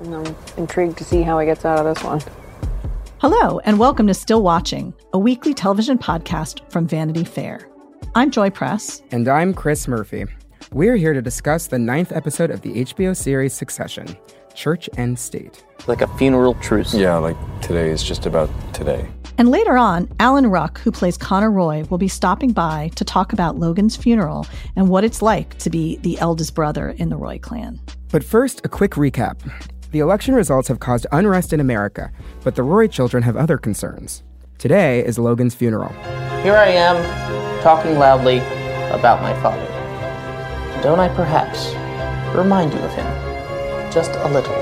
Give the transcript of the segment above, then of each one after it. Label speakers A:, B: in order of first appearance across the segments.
A: And I'm intrigued to see how he gets out of this one.
B: Hello, and welcome to Still Watching, a weekly television podcast from Vanity Fair. I'm Joy Press.
C: And I'm Chris Murphy. We're here to discuss the ninth episode of the HBO series Succession Church and State.
D: Like a funeral truce.
E: Yeah, like today is just about today.
B: And later on, Alan Ruck, who plays Connor Roy, will be stopping by to talk about Logan's funeral and what it's like to be the eldest brother in the Roy clan.
C: But first, a quick recap. The election results have caused unrest in America, but the Roy children have other concerns. Today is Logan's funeral.
D: Here I am, talking loudly about my father. Don't I perhaps remind you of him? Just a little.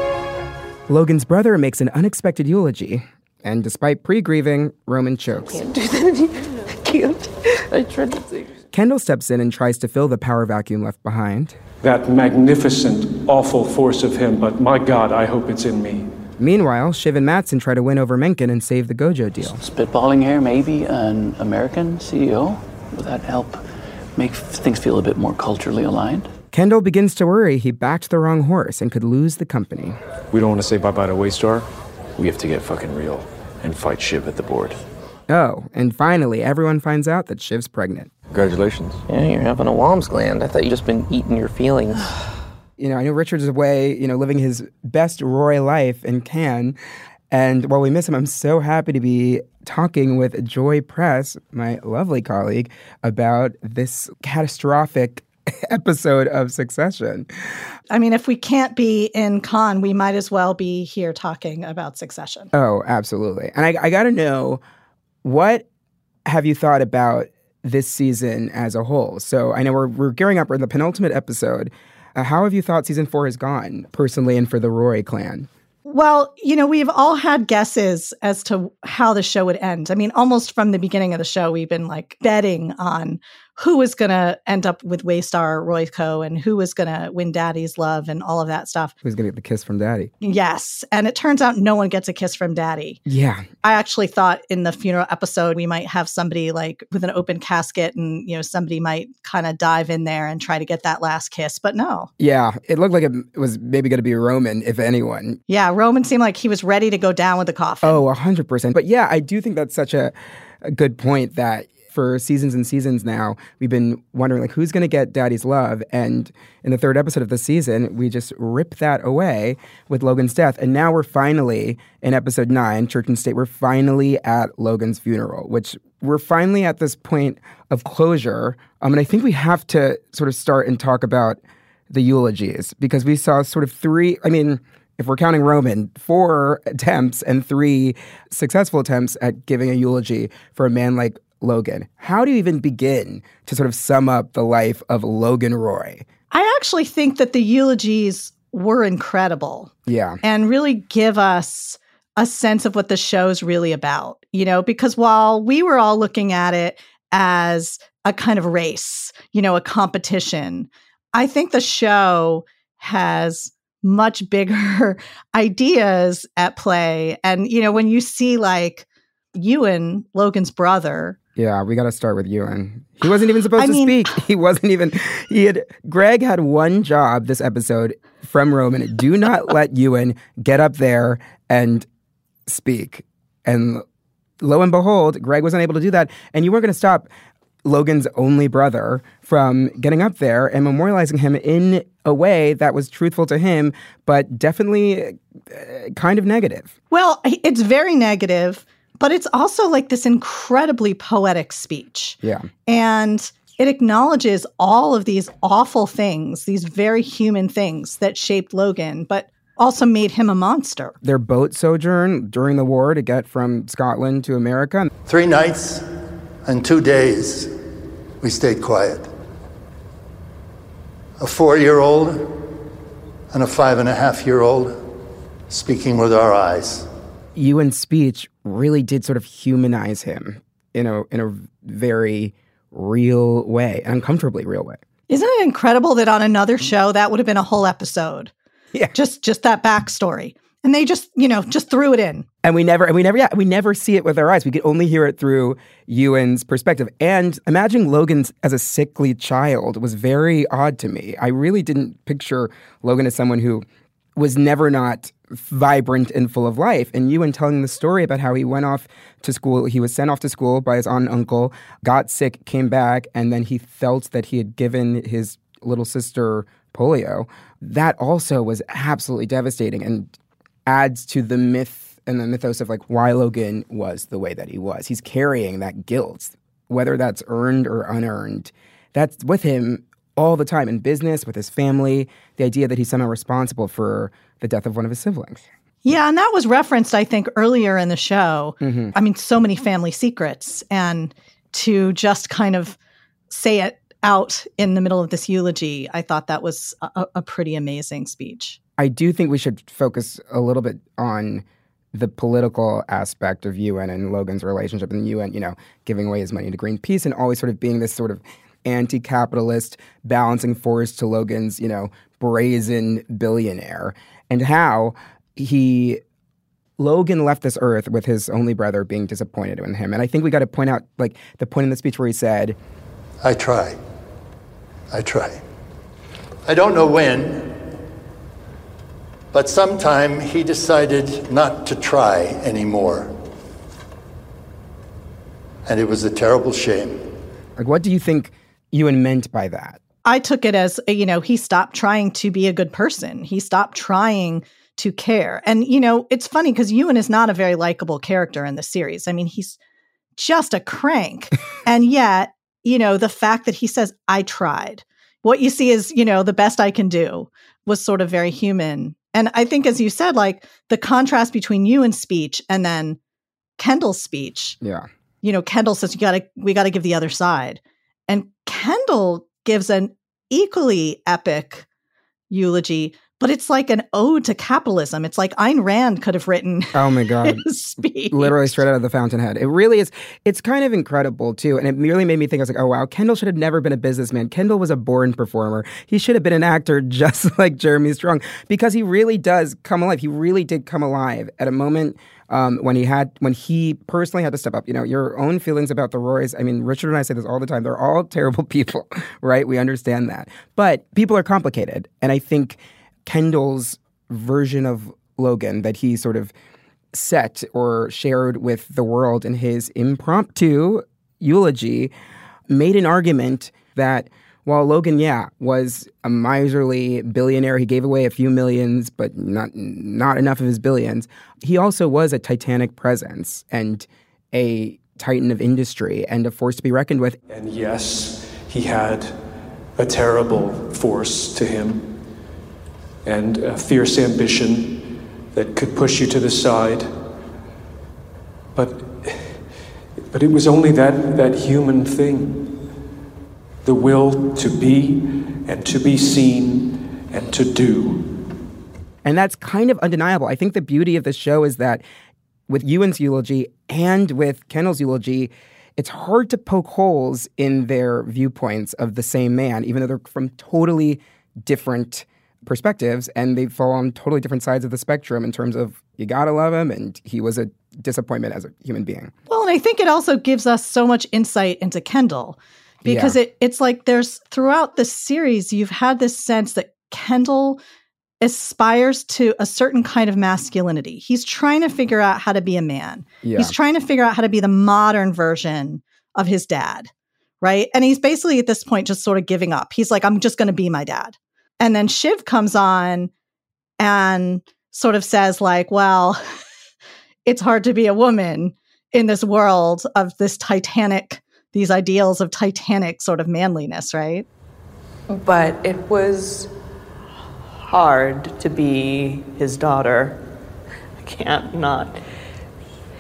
C: Logan's brother makes an unexpected eulogy, and despite pre grieving, Roman chokes.
A: Can't do that. I can't. I tried to say.
C: Kendall steps in and tries to fill the power vacuum left behind.
F: That magnificent, awful force of him, but my God, I hope it's in me.
C: Meanwhile, Shiv and Matsson try to win over Mencken and save the Gojo deal.
G: Spitballing here, maybe an American CEO? Would that help make things feel a bit more culturally aligned?
C: Kendall begins to worry he backed the wrong horse and could lose the company.
E: We don't want to say bye bye to Waystar. We have to get fucking real and fight Shiv at the board.
C: Oh, and finally, everyone finds out that Shiv's pregnant.
E: Congratulations.
D: Yeah, you're having a Wambsgans. I thought you just been eating your feelings.
C: You know, I know Richard's away, you know, living his best Roy life in Cannes. And while we miss him, I'm so happy to be talking with Joy Press, my lovely colleague, about this catastrophic episode of Succession.
B: I mean, if we can't be in Cannes, we might as well be here talking about Succession.
C: Oh, absolutely. And I, I got to know what have you thought about this season as a whole? So I know we're, we're gearing up, in the penultimate episode. Uh, how have you thought season four has gone personally and for the Roy clan?
B: Well, you know, we've all had guesses as to how the show would end. I mean, almost from the beginning of the show, we've been like betting on who was going to end up with Waystar Royco and who was going to win Daddy's love and all of that stuff.
C: Who's going to get the kiss from Daddy?
B: Yes. And it turns out no one gets a kiss from Daddy.
C: Yeah.
B: I actually thought in the funeral episode, we might have somebody like with an open casket and, you know, somebody might kind of dive in there and try to get that last kiss, but no.
C: Yeah. It looked like it was maybe going to be Roman, if anyone.
B: Yeah. Roman seemed like he was ready to go down with the coffin.
C: Oh, 100%. But yeah, I do think that's such a, a good point that for seasons and seasons now, we've been wondering like who's going to get Daddy's love, and in the third episode of the season, we just rip that away with Logan's death, and now we're finally in episode nine, Church and State. We're finally at Logan's funeral, which we're finally at this point of closure. Um, and I think we have to sort of start and talk about the eulogies because we saw sort of three. I mean, if we're counting Roman, four attempts and three successful attempts at giving a eulogy for a man like Logan. How do you even begin to sort of sum up the life of Logan Roy?
B: I actually think that the eulogies were incredible.
C: Yeah.
B: And really give us a sense of what the show's really about, you know, because while we were all looking at it as a kind of race, you know, a competition, I think the show has much bigger ideas at play. And, you know, when you see like Ewan, Logan's brother,
C: yeah, we got to start with Ewan. He wasn't even supposed
B: I
C: to
B: mean-
C: speak. He wasn't even. He had. Greg had one job this episode from Roman. Do not let Ewan get up there and speak. And lo and behold, Greg was unable to do that. And you weren't going to stop Logan's only brother from getting up there and memorializing him in a way that was truthful to him, but definitely uh, kind of negative.
B: Well, it's very negative, but it's also like this incredibly poetic speech.
C: Yeah.
B: And it acknowledges all of these awful things, these very human things that shaped Logan, but also made him a monster.
C: Their boat sojourn during the war to get from Scotland to America.
H: Three nights and two days we stayed quiet. A four year old and a five and a half year old speaking with our eyes.
C: You Ewan's speech really did sort of humanize him in a in a very real way, an uncomfortably real way.
B: Isn't it incredible that on another show that would have been a whole episode?
C: Yeah.
B: Just just that backstory. And they just, you know, just threw it in.
C: And we never, and we never, yeah, we never see it with our eyes. We could only hear it through Ewan's perspective. And imagining Logan's as a sickly child was very odd to me. I really didn't picture Logan as someone who was never not vibrant and full of life. And you Ewan telling the story about how he went off to school, he was sent off to school by his aunt and uncle, got sick, came back, and then he felt that he had given his little sister polio. That also was absolutely devastating and adds to the myth and the mythos of like why Logan was the way that he was. He's carrying that guilt, whether that's earned or unearned. That's with him all the time in business, with his family, the idea that he's somehow responsible for the death of one of his siblings.
B: Yeah, and that was referenced, I think, earlier in the show.
C: Mm-hmm.
B: I mean, so many family secrets. And to just kind of say it out in the middle of this eulogy, I thought that was a, a pretty amazing speech.
C: I do think we should focus a little bit on the political aspect of Ewan and Logan's relationship and Ewan, you know, giving away his money to Greenpeace and always sort of being this sort of anti-capitalist balancing force to Logan's, you know, brazen billionaire and how he Logan left this earth with his only brother being disappointed in him. And I think we got to point out like the point in the speech where he said,
H: I try. I try. I don't know when, but sometime he decided not to try anymore. And it was a terrible shame.
C: like what do you think Ewan meant by that?
B: I took it as, you know, he stopped trying to be a good person. He stopped trying to care. And, you know, it's funny because Ewan is not a very likable character in the series. I mean, he's just a crank. and yet, you know, the fact that he says, I tried, what you see is, you know, the best I can do was sort of very human. And I think, as you said, like the contrast between Ewan's speech and then Kendall's speech,
C: Yeah.
B: you know, Kendall says, you gotta, we gotta give the other side. And Kendall gives an equally epic eulogy, but it's like an ode to capitalism. It's like Ayn Rand could have written
C: Oh my god.
B: speech.
C: literally straight out of the fountainhead. It really is. It's kind of incredible too, and it really made me think. I was like, oh wow, Kendall should have never been a businessman. Kendall was a born performer. He should have been an actor, just like Jeremy Strong, because he really does come alive. He really did come alive at a moment. Um, when he had, when he personally had to step up, you know, your own feelings about the Roys. I mean, Richard and I say this all the time. They're all terrible people, right? We understand that, but people are complicated, and I think Kendall's version of Logan that he sort of set or shared with the world in his impromptu eulogy made an argument that while Logan, yeah, was a miserly billionaire, he gave away a few millions, but not not enough of his billions. He also was a titanic presence and a titan of industry and a force to be reckoned with.
F: And yes, he had a terrible force to him and a fierce ambition that could push you to the side. But, but it was only that, that human thing the will to be and to be seen and to do.
C: And that's kind of undeniable. I think the beauty of the show is that with Ewan's eulogy and with Kendall's eulogy, it's hard to poke holes in their viewpoints of the same man, even though they're from totally different perspectives and they fall on totally different sides of the spectrum in terms of you gotta love him and he was a disappointment as a human being.
B: Well, and I think it also gives us so much insight into Kendall because yeah. it it's like there's throughout the series you've had this sense that Kendall aspires to a certain kind of masculinity. He's trying to figure out how to be a man. Yeah. He's trying to figure out how to be the modern version of his dad, right? And he's basically at this point just sort of giving up. He's like I'm just going to be my dad. And then Shiv comes on and sort of says like, well, it's hard to be a woman in this world of this titanic these ideals of titanic sort of manliness, right?
A: But it was hard to be his daughter. I can't not.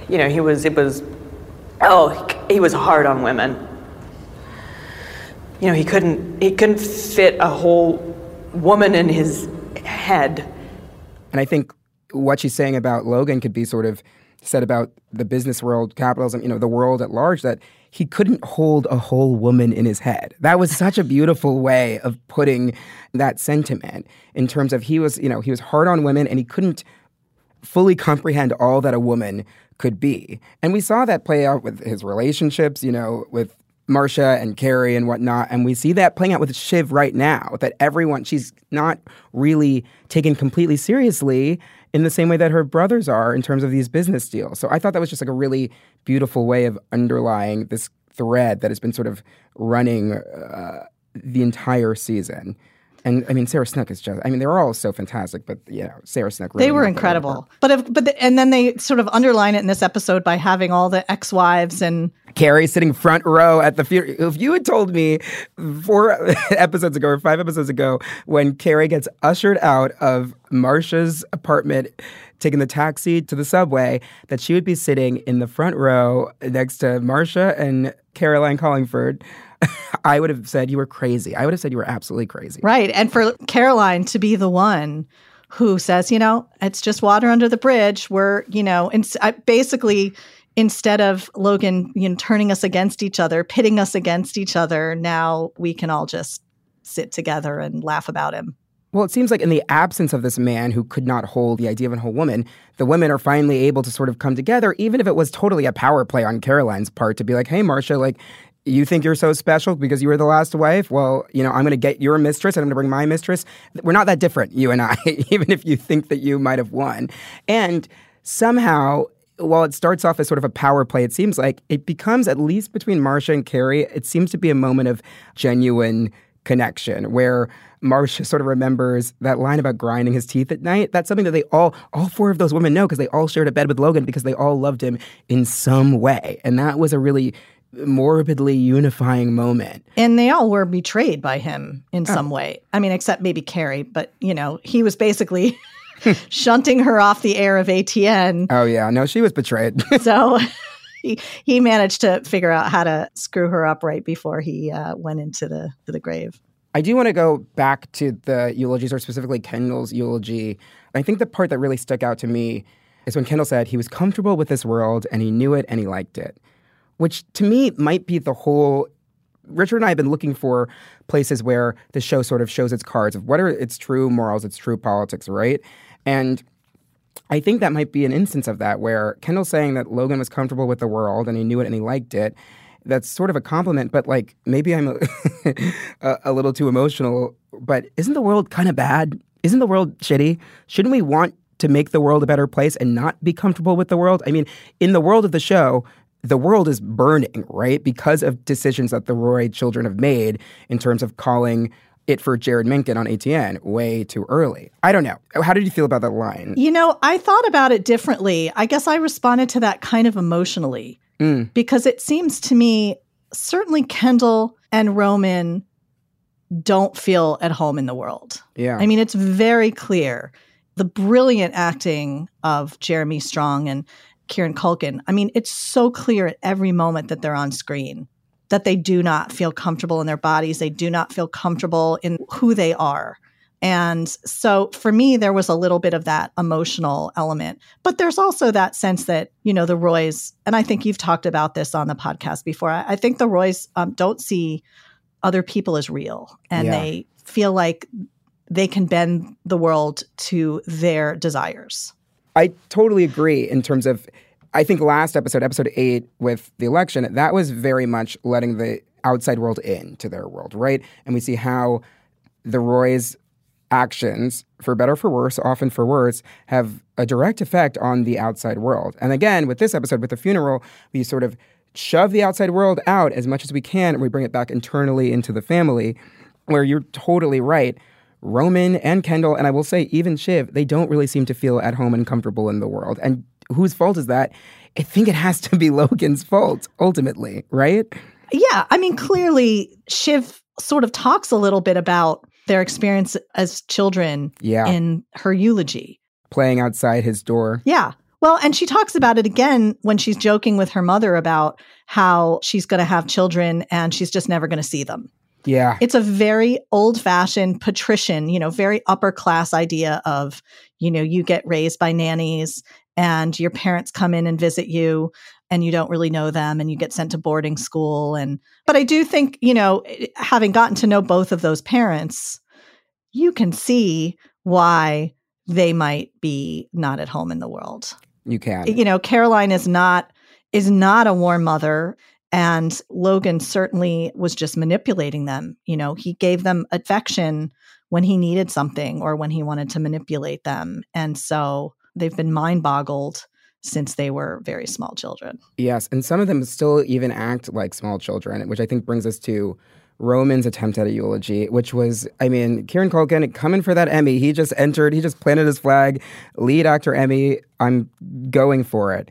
A: You know, he was, it was, oh, he was hard on women. You know, he couldn't, he couldn't fit a whole woman in his head.
C: And I think what she's saying about Logan could be sort of said about the business world, capitalism, you know, the world at large, that he couldn't hold a whole woman in his head. That was such a beautiful way of putting that sentiment in terms of he was, you know, he was hard on women and he couldn't fully comprehend all that a woman could be. And we saw that play out with his relationships, you know, with Marcia and Kerry and whatnot. And we see that playing out with Shiv right now, that everyone, she's not really taken completely seriously in the same way that her brothers are in terms of these business deals. So I thought that was just like a really beautiful way of underlying this thread that has been sort of running uh, the entire season. And I mean, Sarah Snook is just, I mean, they were all so fantastic, but you know, Sarah Snook.
B: Really they were incredible. But if, but, the, and then they sort of underline it in this episode by having all the ex wives and.
C: Kerry sitting front row at the funeral. If you had told me four episodes ago or five episodes ago when Kerry gets ushered out of Marcia's apartment taking the taxi to the subway that she would be sitting in the front row next to Marcia and Caroline Collingwood I would have said you were crazy. I would have said you were absolutely crazy.
B: Right. And for Caroline to be the one who says, you know, it's just water under the bridge. We're, you know, and basically instead of Logan, you know, turning us against each other, pitting us against each other, now we can all just sit together and laugh about him.
C: Well, it seems like in the absence of this man who could not hold the idea of a whole woman, the women are finally able to sort of come together, even if it was totally a power play on Caroline's part to be like, hey, Marcia, like, you think you're so special because you were the last wife? Well, you know, I'm going to get your mistress and I'm going to bring my mistress. We're not that different, you and I, even if you think that you might have won. And somehow, while it starts off as sort of a power play, it seems like it becomes, at least between Marcia and Kerry, it seems to be a moment of genuine connection where Marcia sort of remembers that line about grinding his teeth at night. That's something that they all, all four of those women know because they all shared a bed with Logan because they all loved him in some way. And that was a really morbidly unifying moment.
B: And they all were betrayed by him in oh. some way. I mean, except maybe Kerry, but you know, he was basically shunting her off the air of ATN.
C: Oh yeah, no, she was betrayed.
B: so he he managed to figure out how to screw her up right before he uh, went into the to the grave.
C: I do want to go back to the eulogies, or specifically Kendall's eulogy. I think the part that really stuck out to me is when Kendall said he was comfortable with this world and he knew it and he liked it which to me might be the whole Richard and I have been looking for places where the show sort of shows its cards of what are its true morals, its true politics, right? And I think that might be an instance of that where Kendall saying that Logan was comfortable with the world and he knew it and he liked it. That's sort of a compliment, but like maybe I'm a, a, a little too emotional. But isn't the world kind of bad? Isn't the world shitty? Shouldn't we want to make the world a better place and not be comfortable with the world? I mean, in the world of the show, the world is burning, right? Because of decisions that the Roy children have made in terms of calling it for Jeryd Mencken on ATN way too early. I don't know. How did you feel about that line?
B: You know, I thought about it differently. I guess I responded to that kind of emotionally mm. because it seems to me certainly Kendall and Roman don't feel at home in the world.
C: Yeah.
B: I mean, it's very clear the brilliant acting of Jeremy Strong and Kieran Culkin. I mean, it's so clear at every moment that they're on screen that they do not feel comfortable in their bodies. They do not feel comfortable in who they are. And so for me, there was a little bit of that emotional element. But there's also that sense that, you know, the Roys, and I think you've talked about this on the podcast before, I, I think the Roys um, don't see other people as real and
C: Yeah.
B: they feel like they can bend the world to their desires.
C: I totally agree in terms of I think last episode, episode eight with the election, that was very much letting the outside world in to their world, right? And we see how the Roy's actions, for better or for worse, often for worse, have a direct effect on the outside world. And again, with this episode, with the funeral, we sort of shove the outside world out as much as we can and we bring it back internally into the family, where you're totally right. Roman and Kendall, and I will say even Shiv, they don't really seem to feel at home and comfortable in the world. And whose fault is that? I think it has to be Logan's fault ultimately, right?
B: Yeah, I mean, clearly, Shiv sort of talks a little bit about their experience as children
C: Yeah.
B: in her eulogy.
C: Playing outside his door.
B: Yeah. Well, and she talks about it again when she's joking with her mother about how she's going to have children and she's just never going to see them.
C: Yeah.
B: It's a very old fashioned patrician, you know, very upper class idea of, you know, you get raised by nannies and your parents come in and visit you and you don't really know them and you get sent to boarding school and but I do think, you know, eh, having gotten to know both of those parents, you can see why they might be not at home in the world
C: You can.
B: you know caroline is not is not a warm mother and logan certainly was just manipulating them you know he gave them affection when he needed something or when he wanted to manipulate them and so they've been mind boggled since they were very small children
C: Yes, and some of them still even act like small children, which I think brings us to Roman's attempt at a eulogy, which was, I mean, Kieran Culkin coming for that Emmy. He just entered, he just planted his flag, lead actor Emmy. I'm going for it.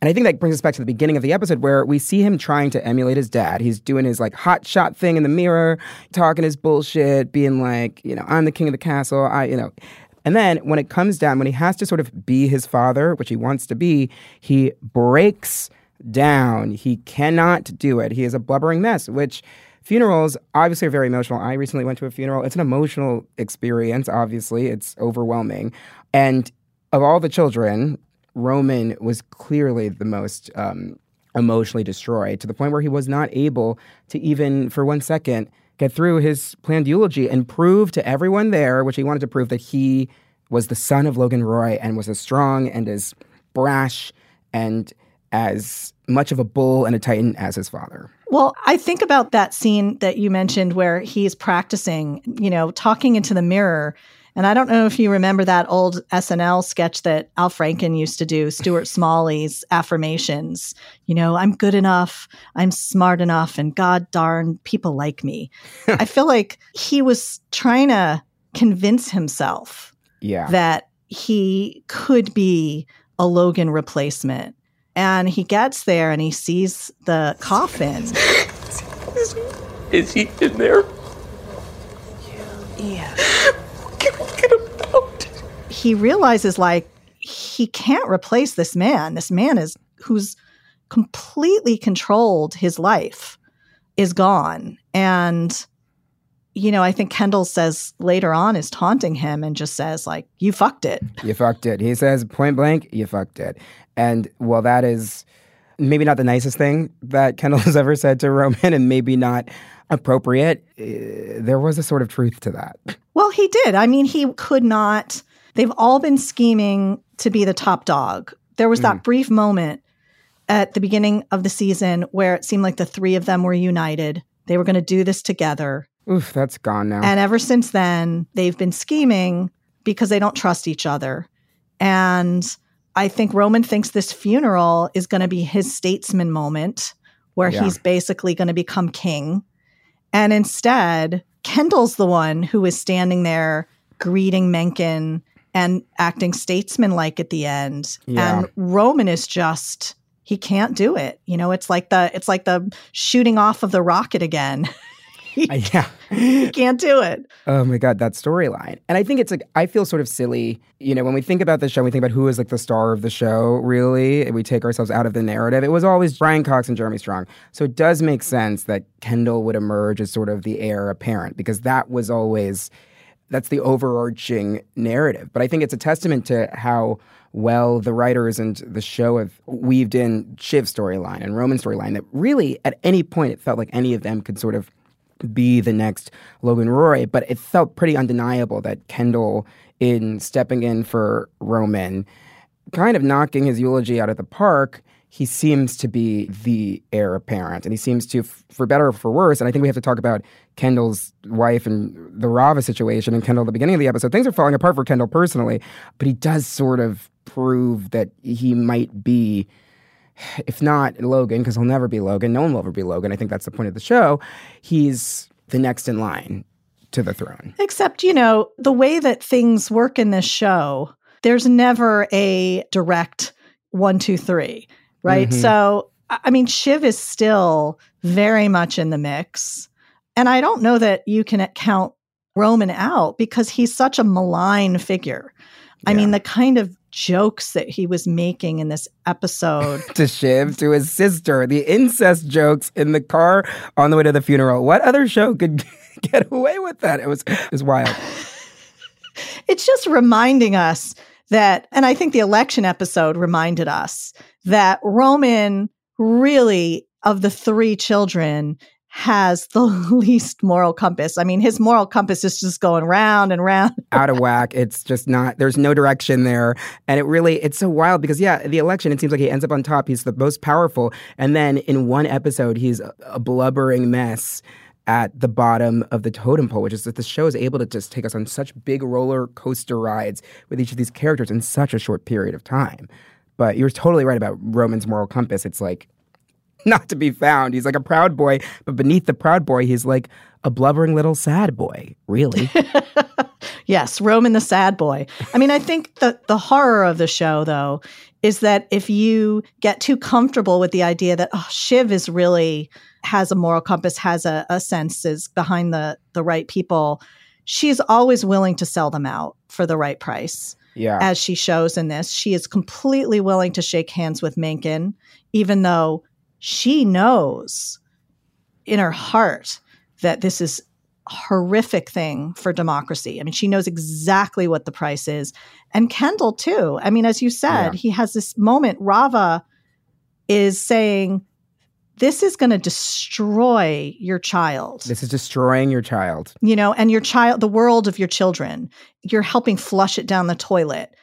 C: And I think that brings us back to the beginning of the episode where we see him trying to emulate his dad. He's doing his like hot shot thing in the mirror, talking his bullshit, being like, you know, I'm the king of the castle. I, you know. And then when it comes down, when he has to sort of be his father, which he wants to be, he breaks down. He cannot do it. He is a blubbering mess, which funerals obviously are very emotional. I recently went to a funeral. It's an emotional experience, obviously. It's overwhelming. And of all the children, Roman was clearly the most um, emotionally destroyed to the point where he was not able to even for one second get through his planned eulogy and prove to everyone there, which he wanted to prove that he was the son of Logan Roy and was as strong and as brash and as much of a bull and a titan as his father.
B: Well, I think about that scene that you mentioned where he's practicing, you know, talking into the mirror. And I don't know if you remember that old SNL sketch that Al Franken used to do, Stuart Smalley's affirmations. You know, I'm good enough, I'm smart enough, and God darn, people like me. I feel like he was trying to convince himself
C: Yeah.
B: that he could be a Logan replacement. And he gets there and he sees the coffin.
G: Is he in there?
B: Yeah. He realizes like he can't replace this man. This man is who's completely controlled his life is gone. And you know, I think Kendall says later on is taunting him and just says like you fucked it.
C: You fucked it. He says point blank, you fucked it. And well, that is maybe not the nicest thing that Kendall has ever said to Roman and maybe not appropriate. Uh, there was a sort of truth to that.
B: Well, he did. I mean, he could not. They've all been scheming to be the top dog. There was that mm. brief moment at the beginning of the season where it seemed like the three of them were united. They were going to do this together.
C: Oof, that's gone now.
B: And ever since then, they've been scheming because they don't trust each other. And I think Roman thinks this funeral is going to be his statesman moment where
C: Yeah.
B: he's basically going to become king. And instead, Kendall's the one who is standing there greeting Mencken and acting statesman-like at the end.
C: Yeah.
B: And Roman is just he can't do it. You know, it's like the it's like the shooting off of the rocket again.
C: he, uh, yeah.
B: he can't do it.
C: Oh my god, that storyline. And I think it's like I feel sort of silly, you know, when we think about the show, we think about who is like the star of the show, really, and we take ourselves out of the narrative. It was always Brian Cox and Jeremy Strong. So it does make sense that Kendall would emerge as sort of the heir apparent because that was always that's the overarching narrative. But I think it's a testament to how well the writers and the show have weaved in Shiv's storyline and Roman's storyline that really at any point it felt like any of them could sort of be the next Logan Roy, but it felt pretty undeniable that Kendall, in stepping in for Roman, kind of knocking his eulogy out of the park, he seems to be the heir apparent. And he seems to, for better or for worse, and I think we have to talk about Kendall's wife and the Rava situation and Kendall at the beginning of the episode. Things are falling apart for Kendall personally, but he does sort of prove that he might be if not Logan, because he'll never be Logan, no one will ever be Logan. I think that's the point of the show. He's the next in line to the throne.
B: Except, you know, the way that things work in this show, there's never a direct one, two, three, right?
C: Mhm.
B: So, I mean, Shiv is still very much in the mix. And I don't know that you can count Roman out because he's such a malign figure. I mean, the kind of jokes that he was making in this episode.
C: to Shiv, to his sister, the incest jokes in the car on the way to the funeral. What other show could get away with that? It was it was wild.
B: it's just reminding us that, and I think the election episode reminded us that Roman really, of the three children, has the least moral compass. I mean, his moral compass is just going round and round.
C: Out of whack. It's just not there's no direction there. And it really it's so wild because yeah, the election, it seems like he ends up on top. He's the most powerful. And then in one episode, he's a, blubbering mess at the bottom of the totem pole, which is that the show is able to just take us on such big roller coaster rides with each of these characters in such a short period of time. But you're totally right about Roman's moral compass. It's like not to be found. He's like a proud boy, but beneath the proud boy, he's like a blubbering little sad boy, really.
B: Yes, Roman the sad boy. I mean, I think the the horror of the show though is that if you get too comfortable with the idea that oh Shiv is really has a moral compass, has a, a sense is behind the the right people, she's always willing to sell them out for the right price.
C: Yeah.
B: As she shows in this, she is completely willing to shake hands with Mencken, even though she knows in her heart that this is horrific thing for democracy. I mean, she knows exactly what the price is. And Kendall, too. I mean, as you said,
C: Yeah.
B: he has this moment. Rava is saying, This is going to destroy your child
C: this is destroying your child.
B: you know, and your child, the world of your children, you're helping flush it down the toilet.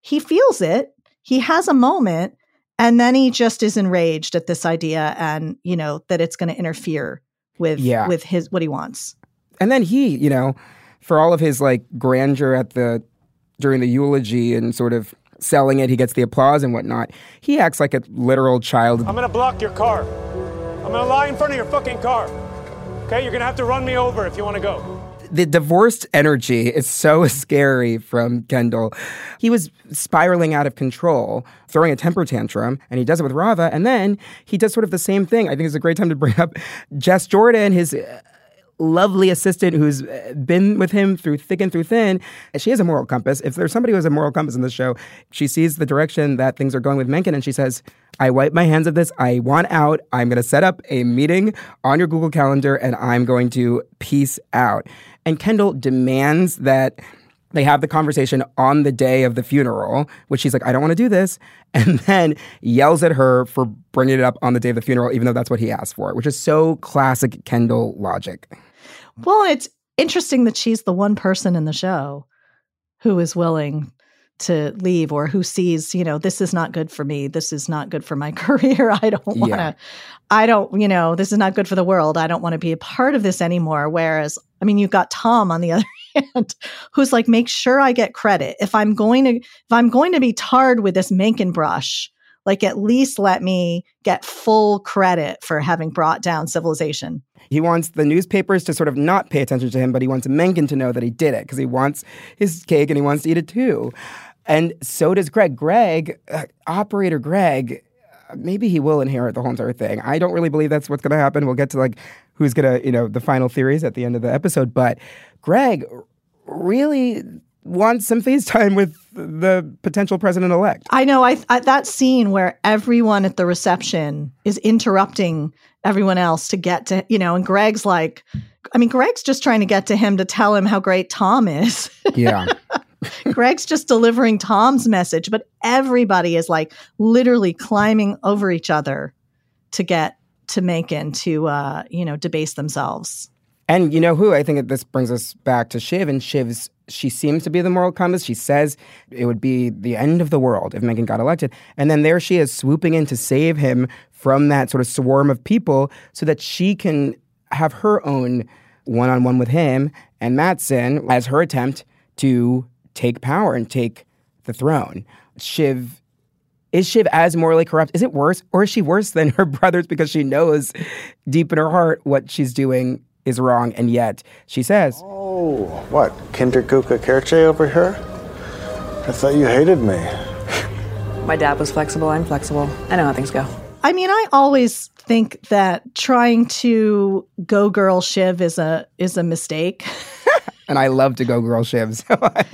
B: He feels it. He has a moment, and then he just is enraged at this idea, and you know that it's going to interfere with
C: Yeah.
B: with his what he wants.
C: And then he, you know, for all of his like grandeur at the during the eulogy and sort of selling it, he gets the applause and whatnot. He acts like a literal child.
I: I'm gonna block your car. I'm gonna lie in front of your fucking car. Okay, you're gonna have to run me over if you wanna go.
C: The divorced energy is so scary from Kendall. He was spiraling out of control, throwing a temper tantrum, and he does it with Rava. And then he does sort of the same thing. I think it's a great time to bring up Jess Jordan, his uh, lovely assistant who's been with him through thick and through thin. She has a moral compass. If there's somebody who has a moral compass in this show, she sees the direction that things are going with Mencken and she says, I wipe my hands of this. I want out. I'm going to set up a meeting on your Google Calendar and I'm going to peace out. And Kendall demands that they have the conversation on the day of the funeral, which she's like, I don't want to do this. And then yells at her for bringing it up on the day of the funeral, even though that's what he asked for, which is so classic Kendall logic.
B: Well, it's interesting that she's the one person in the show who is willing to leave or who sees, you know, this is not good for me. This is not good for my career. I don't want to,
C: Yeah.
B: I don't, you know, this is not good for the world. I don't want to be a part of this anymore. Whereas, I mean, you've got Tom on the other hand, who's like, make sure I get credit. If I'm going to, if I'm going to be tarred with this Mencken brush, like at least let me get full credit for having brought down civilization.
C: He wants the newspapers to sort of not pay attention to him, but he wants Mencken to know that he did it because he wants his cake and he wants to eat it too. And so does Greg. Greg, uh, operator Greg, uh, maybe he will inherit the whole entire thing. I don't really believe that's what's going to happen. We'll get to like who's gonna, you know, the final theories at the end of the episode. But Greg really wants some FaceTime with the potential president elect.
B: I know. I, I that scene where everyone at the reception is interrupting everyone else to get to you know, and Greg's like, I mean, Greg's just trying to get to him to tell him how great Tom is.
C: Yeah.
B: Greg's just delivering Tom's message, but everybody is like literally climbing over each other to get to Mencken to uh, you know, debase themselves.
C: And you know who? I think this brings us back to Shiv and Shiv's. She seems to be the moral compass. She says it would be the end of the world if Mencken got elected. And then there she is swooping in to save him from that sort of swarm of people so that she can have her own one on one with him and Matsson as her attempt to take power and take the throne. Shiv is Shiv as morally corrupt? Is it worse? Or is she worse than her brothers because she knows deep in her heart what she's doing is wrong and yet she says,
J: Oh, what? Kinder Küche Kirche over here? I thought you hated me.
A: My dad was flexible. I'm flexible. I know how things go.
B: I mean, I always think that trying to go girl Shiv is a is a mistake.
C: and I love to go girl Shiv. So I,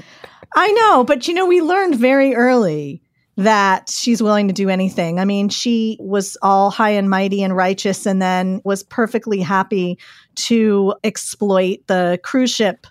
B: I know, but you know, we learned very early that she's willing to do anything. I mean, she was all high and mighty and righteous and then was perfectly happy to exploit the cruise ship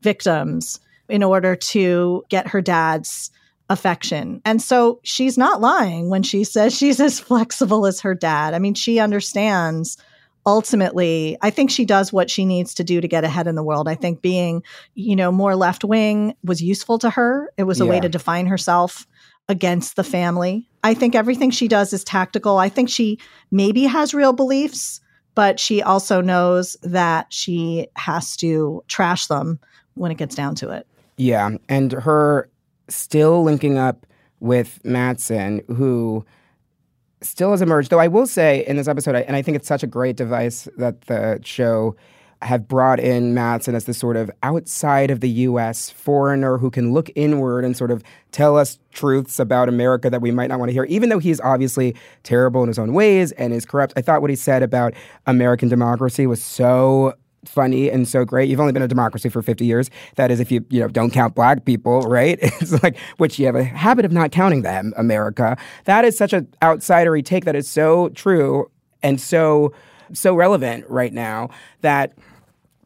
B: victims in order to get her dad's affection. And so she's not lying when she says she's as flexible as her dad. I mean, she understands ultimately i think she does what she needs to do to get ahead in the world i think being you know more left wing was useful to her it was a
C: Yeah.
B: way to define herself against the family i think everything she does is tactical i think she maybe has real beliefs but she also knows that she has to trash them when it gets down to it
C: yeah. And her still linking up with Matsson, who still has emerged. Though I will say in this episode, and I think it's such a great device that the show have brought in Matsson as this sort of outside of the U.S. foreigner who can look inward and sort of tell us truths about America that we might not want to hear, even though he's obviously terrible in his own ways and is corrupt. I thought what he said about American democracy was so funny and so great. You've only been a democracy for 50 years. That is if you, you know, don't count black people, right? It's like which you have a habit of not counting them, America. That is such an outsidery take that is so true and so so relevant right now that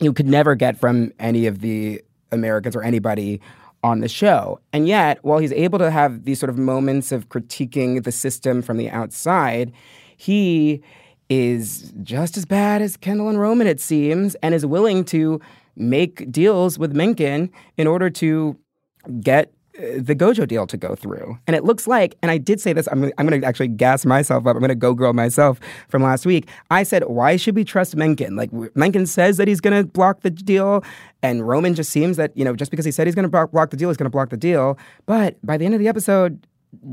C: you could never get from any of the Americans or anybody on the show. And yet, while he's able to have these sort of moments of critiquing the system from the outside, he is just as bad as Kendall and Roman, it seems, and is willing to make deals with Mencken in order to get Uh, the Gojo deal to go through. And it looks like, and I did say this, I'm, I'm going to actually gas myself up. I'm going to go girl myself from last week. I said, why should we trust Mencken? Like, Mencken says that he's going to block the deal, and Roman just seems that, you know, just because he said he's going to block, the deal, he's going to block the deal. But by the end of the episode,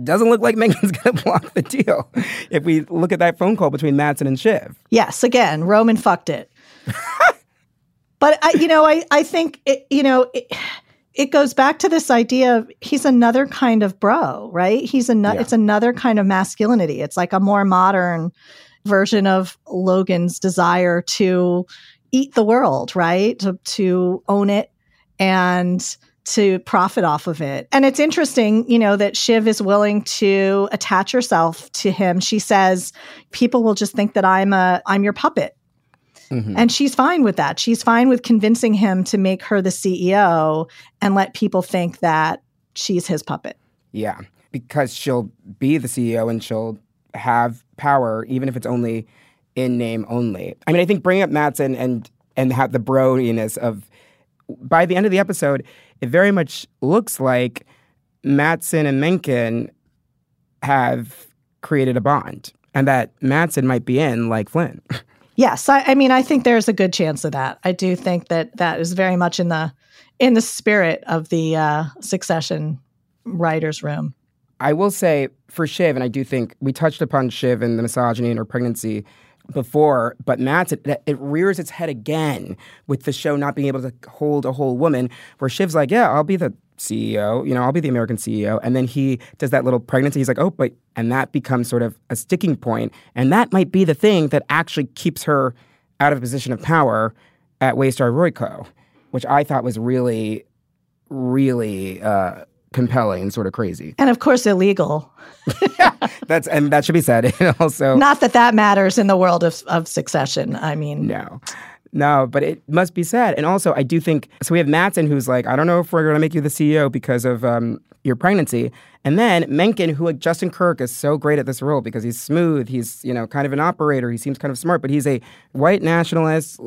C: doesn't look like Mencken's going to block the deal. If we look at that phone call between Matsson and Shiv.
B: Yes, again, Roman fucked it. but I, you know, I, I think it, you know, it, it goes back to this idea of he's another kind of bro, right? He's another.
K: Yeah.
B: It's another kind of masculinity. It's like a more modern version of Logan's desire to eat the world, right? To to own it and to profit off of it. And it's interesting, you know, that Shiv is willing to attach herself to him. She says, people will just think that I'm a I'm your puppet. Mm-hmm. And she's fine with that. She's fine with convincing him to make her the CEO and let people think that she's his puppet.
C: Yeah, because she'll be the CEO and she'll have power, even if it's only in name only. I mean, I think bringing up Matsson and and have the broiness of by the end of the episode, it very much looks like Matsson and Mencken have created a bond, and that Matsson might be in like Flynn.
B: Yes, I, I mean, I think there's a good chance of that. I do think that that is very much in the in the spirit of the uh, Succession writers' room.
C: I will say for Shiv, and I do think we touched upon Shiv and the misogyny in her pregnancy before, but Matt's it, it rears its head again with the show not being able to hold a whole woman. Where Shiv's like, "Yeah, I'll be the CEO. You know, I'll be the American CEO," and then he does that little pregnancy. He's like, "Oh, but," and that becomes sort of a sticking point, and that might be the thing that actually keeps her out of a position of power at Waystar Royco, which I thought was really, really uh, compelling and sort of crazy.
B: And of course, illegal.
C: That's and that should be said. And also,
B: Not that that matters in the world of, of succession. I mean,
C: no. No, but it must be said. And also, I do think so. We have Matsson, who's like, I don't know if we're going to make you the CEO because of um, your pregnancy. And then Mencken, who like Justin Kirk is so great at this role because he's smooth. He's you know kind of an operator. He seems kind of smart, but he's a white nationalist,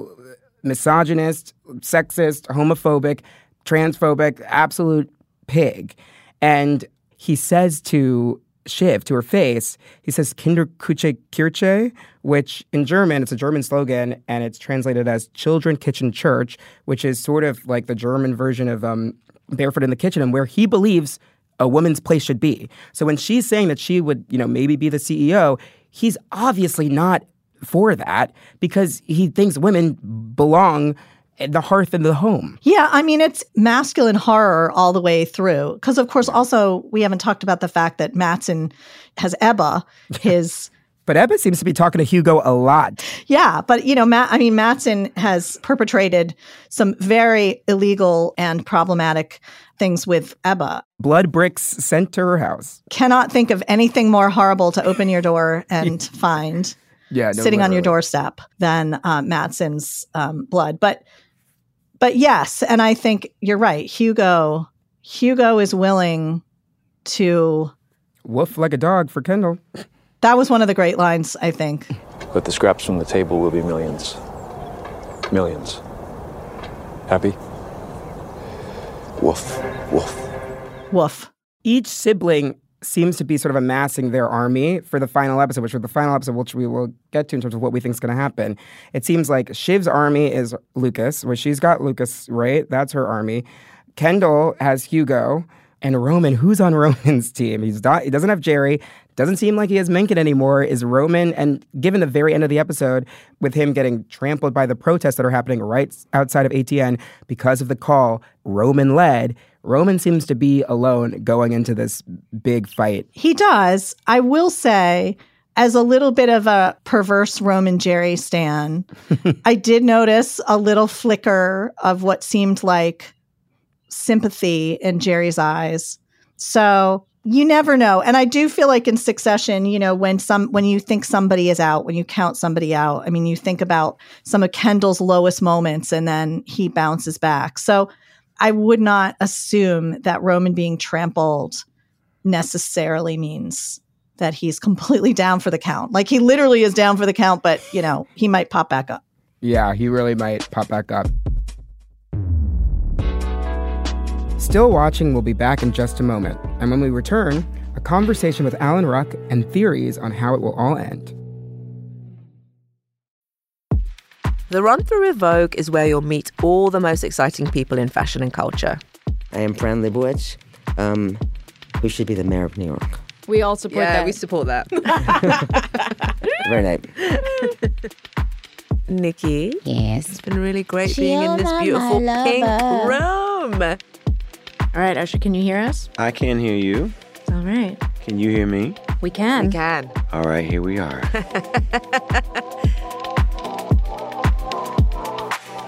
C: misogynist, sexist, homophobic, transphobic, absolute pig. And he says to Shiv, to her face, he says Kinder Küche Kirche, which in German, it's a German slogan, and it's translated as Children Kitchen Church, which is sort of like the German version of um, Barefoot in the Kitchen, and where he believes a woman's place should be. So when she's saying that she would, you know, maybe be the CEO, he's obviously not for that because he thinks women belong the hearth and the home.
B: Yeah, I mean, it's masculine horror all the way through. Because, of course, also, we haven't talked about the fact that Matsson has Ebba, his.
C: But Ebba seems to be talking to Hugo a lot.
B: Yeah, but you know, Matt, I mean, Matsson has perpetrated some very illegal and problematic things with Ebba.
C: Blood bricks sent to her house.
B: Cannot think of anything more horrible to open your door and find
C: Yeah, no,
B: sitting on your doorstep than uh, Matsson's um, blood. But but yes, and I think you're right. Hugo Hugo is willing to.
C: Woof like a dog for Kendall.
B: That was one of the great lines. I think.
E: But the scraps from the table will be millions. Millions. Happy? Woof, woof.
B: Woof.
C: Each sibling seems to be sort of amassing their army for the final episode, which is the final episode, which we will get to in terms of what we think is going to happen. It seems like Shiv's army is Lucas, where she's got Lucas, right? That's her army. Kendall has Hugo. And Roman, who's on Roman's team? He's not, he doesn't have Gerri. Doesn't seem like he has Mencken anymore. Is Roman? And given the very end of the episode, with him getting trampled by the protests that are happening right outside of ATN because of the call Roman led, Roman seems to be alone going into this big fight.
B: He does. I will say, as a little bit of a perverse Roman Gerri stan, I did notice a little flicker of what seemed like sympathy in Gerri's eyes. So you never know. And I do feel like in succession, you know, when some when you think somebody is out, when you count somebody out, I mean, you think about some of Kendall's lowest moments and then he bounces back. So I would not assume that Roman being trampled necessarily means that he's completely down for the count. Like he literally is down for the count, but you know, he might pop back up.
C: Yeah, he really might pop back up. Still Watching we'll be back in just a moment. And when we return, a conversation with Alan Ruck and theories on how it will all end.
K: The Run Through with Vogue is where you'll meet all the most exciting people in fashion and culture.
L: I am Fran Lebowitz, um, who should be the mayor of New York.
M: We all support
K: yeah,
M: that.
K: we support that.
L: Very nice.
K: Nikki.
N: Yes.
K: It's been really great being in this beautiful pink room.
M: All right, Usher, can you hear us?
O: I can hear you.
M: All right.
O: Can you hear me?
M: We can.
K: We can.
O: All right, here we are.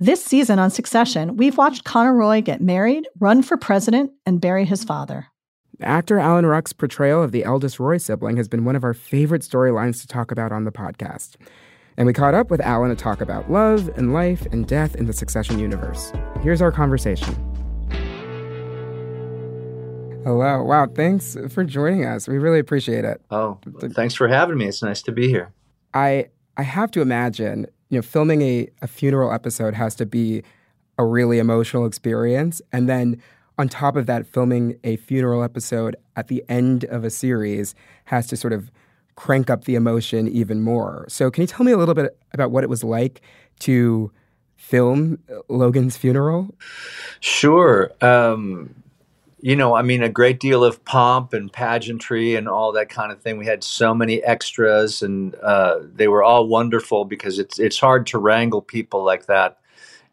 B: This season on Succession, we've watched Connor Roy get married, run for president, and bury his father.
C: Actor Alan Ruck's portrayal of the eldest Roy sibling has been one of our favorite storylines to talk about on the podcast. And we caught up with Alan to talk about love and life and death in the Succession universe. Here's our conversation. Hello. Wow. Thanks for joining us. We really appreciate it.
N: Oh, thanks for having me. It's nice to be here.
C: I I have to imagine, you know, filming a, a funeral episode has to be a really emotional experience. And then on top of that, filming a funeral episode at the end of a series has to sort of crank up the emotion even more. So, can you tell me a little bit about what it was like to film Logan's funeral?
N: Sure. Um, you know, I mean, a great deal of pomp and pageantry and all that kind of thing. We had so many extras, and uh, they were all wonderful because it's it's hard to wrangle people like that,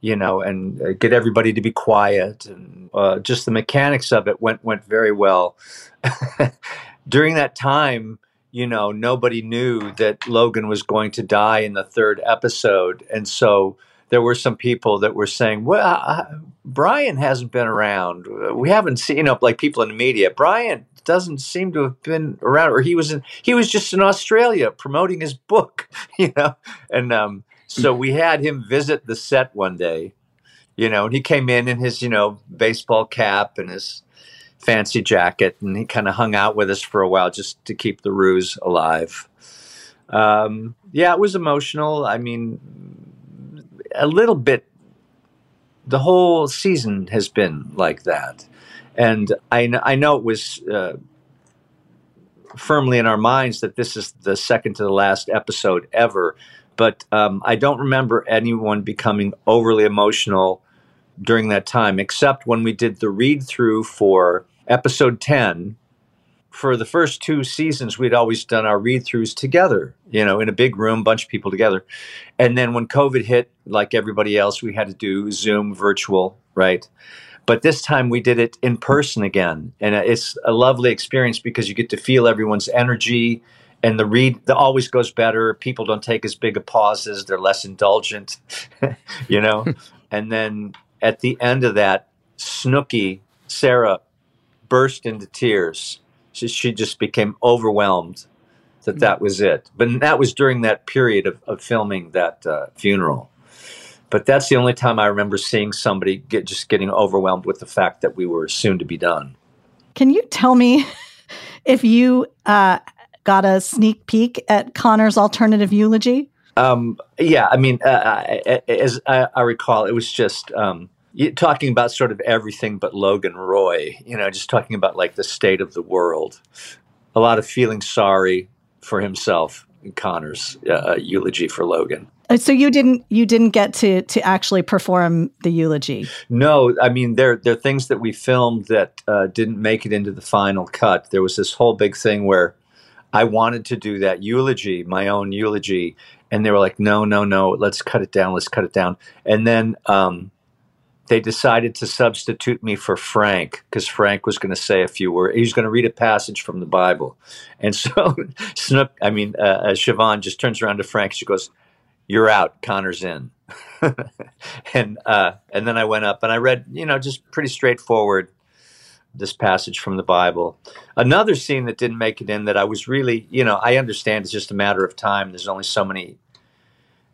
N: you know, and uh, get everybody to be quiet. And uh, just the mechanics of it went went very well. During that time, you know, nobody knew that Logan was going to die in the third episode, and so there were some people that were saying, "Well, uh, Brian hasn't been around. We haven't seen, you know, like people in the media. Brian doesn't seem to have been around, or he was in, he was just in Australia promoting his book, you know." And um, so we had him visit the set one day, you know, and he came in in his, you know, baseball cap and his fancy jacket, and he kind of hung out with us for a while just to keep the ruse alive. Um, yeah, it was emotional. I mean, a little bit the whole season has been like that. And i, I know it was uh, firmly in our minds that this is the second to the last episode ever but um, i don't remember anyone becoming overly emotional during that time except when we did the read through for episode 10 for the first two seasons, we'd always done our read throughs together, you know, in a big room, bunch of people together. And then when COVID hit, like everybody else, we had to do Zoom virtual, right? But this time we did it in person again. And it's a lovely experience because you get to feel everyone's energy and the read the always goes better. People don't take as big a pauses, they're less indulgent, you know? and then at the end of that, Snooky, Sarah, burst into tears she, she just became overwhelmed that that was it. But that was during that period of, of filming that uh, funeral. But that's the only time I remember seeing somebody get just getting overwhelmed with the fact that we were soon to be done.
B: Can you tell me if you uh, got a sneak peek at Connor's alternative eulogy?
N: Um, yeah, I mean, uh, as I, I, recall, it was just um, talking about sort of everything but Logan Roy, you know, just talking about like the state of the world. A lot of feeling sorry for himself in Connor's uh, eulogy for Logan.
B: Uh, so you didn't you didn't get to to actually perform the eulogy.
N: No, I mean there there are things that we filmed that uh, didn't make it into the final cut. There was this whole big thing where I wanted to do that eulogy, my own eulogy, and they were like, "No, no, no, let's cut it down. Let's cut it down." And then um, they decided to substitute me for Frank because Frank was going to say a few words. He was going to read a passage from the Bible. And so Snook, I mean, uh, uh, Siobhan just turns around to Frank. She goes, You're out. Connor's in. and, uh, and then I went up and I read, you know, just pretty straightforward this passage from the Bible. Another scene that didn't make it in that I was really, you know, I understand it's just a matter of time. There's only so many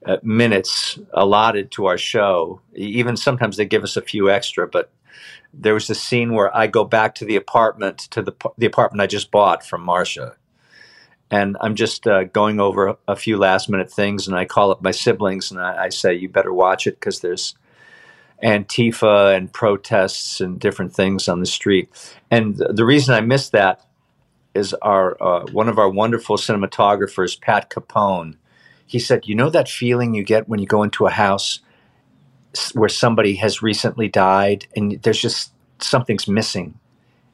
N: uh, minutes allotted to our show. Even sometimes they give us a few extra, but there was a scene where I go back to the apartment to the the apartment I just bought from Marcia, and I'm just uh, going over a, few last minute things, and I call up my siblings and I, I say, "You better watch it because there's." Antifa and protests and different things on the street, and the reason I missed that is our uh, one of our wonderful cinematographers, Pat Capone, he said, You know that feeling you get when you go into a house where somebody has recently died and there's just something's missing?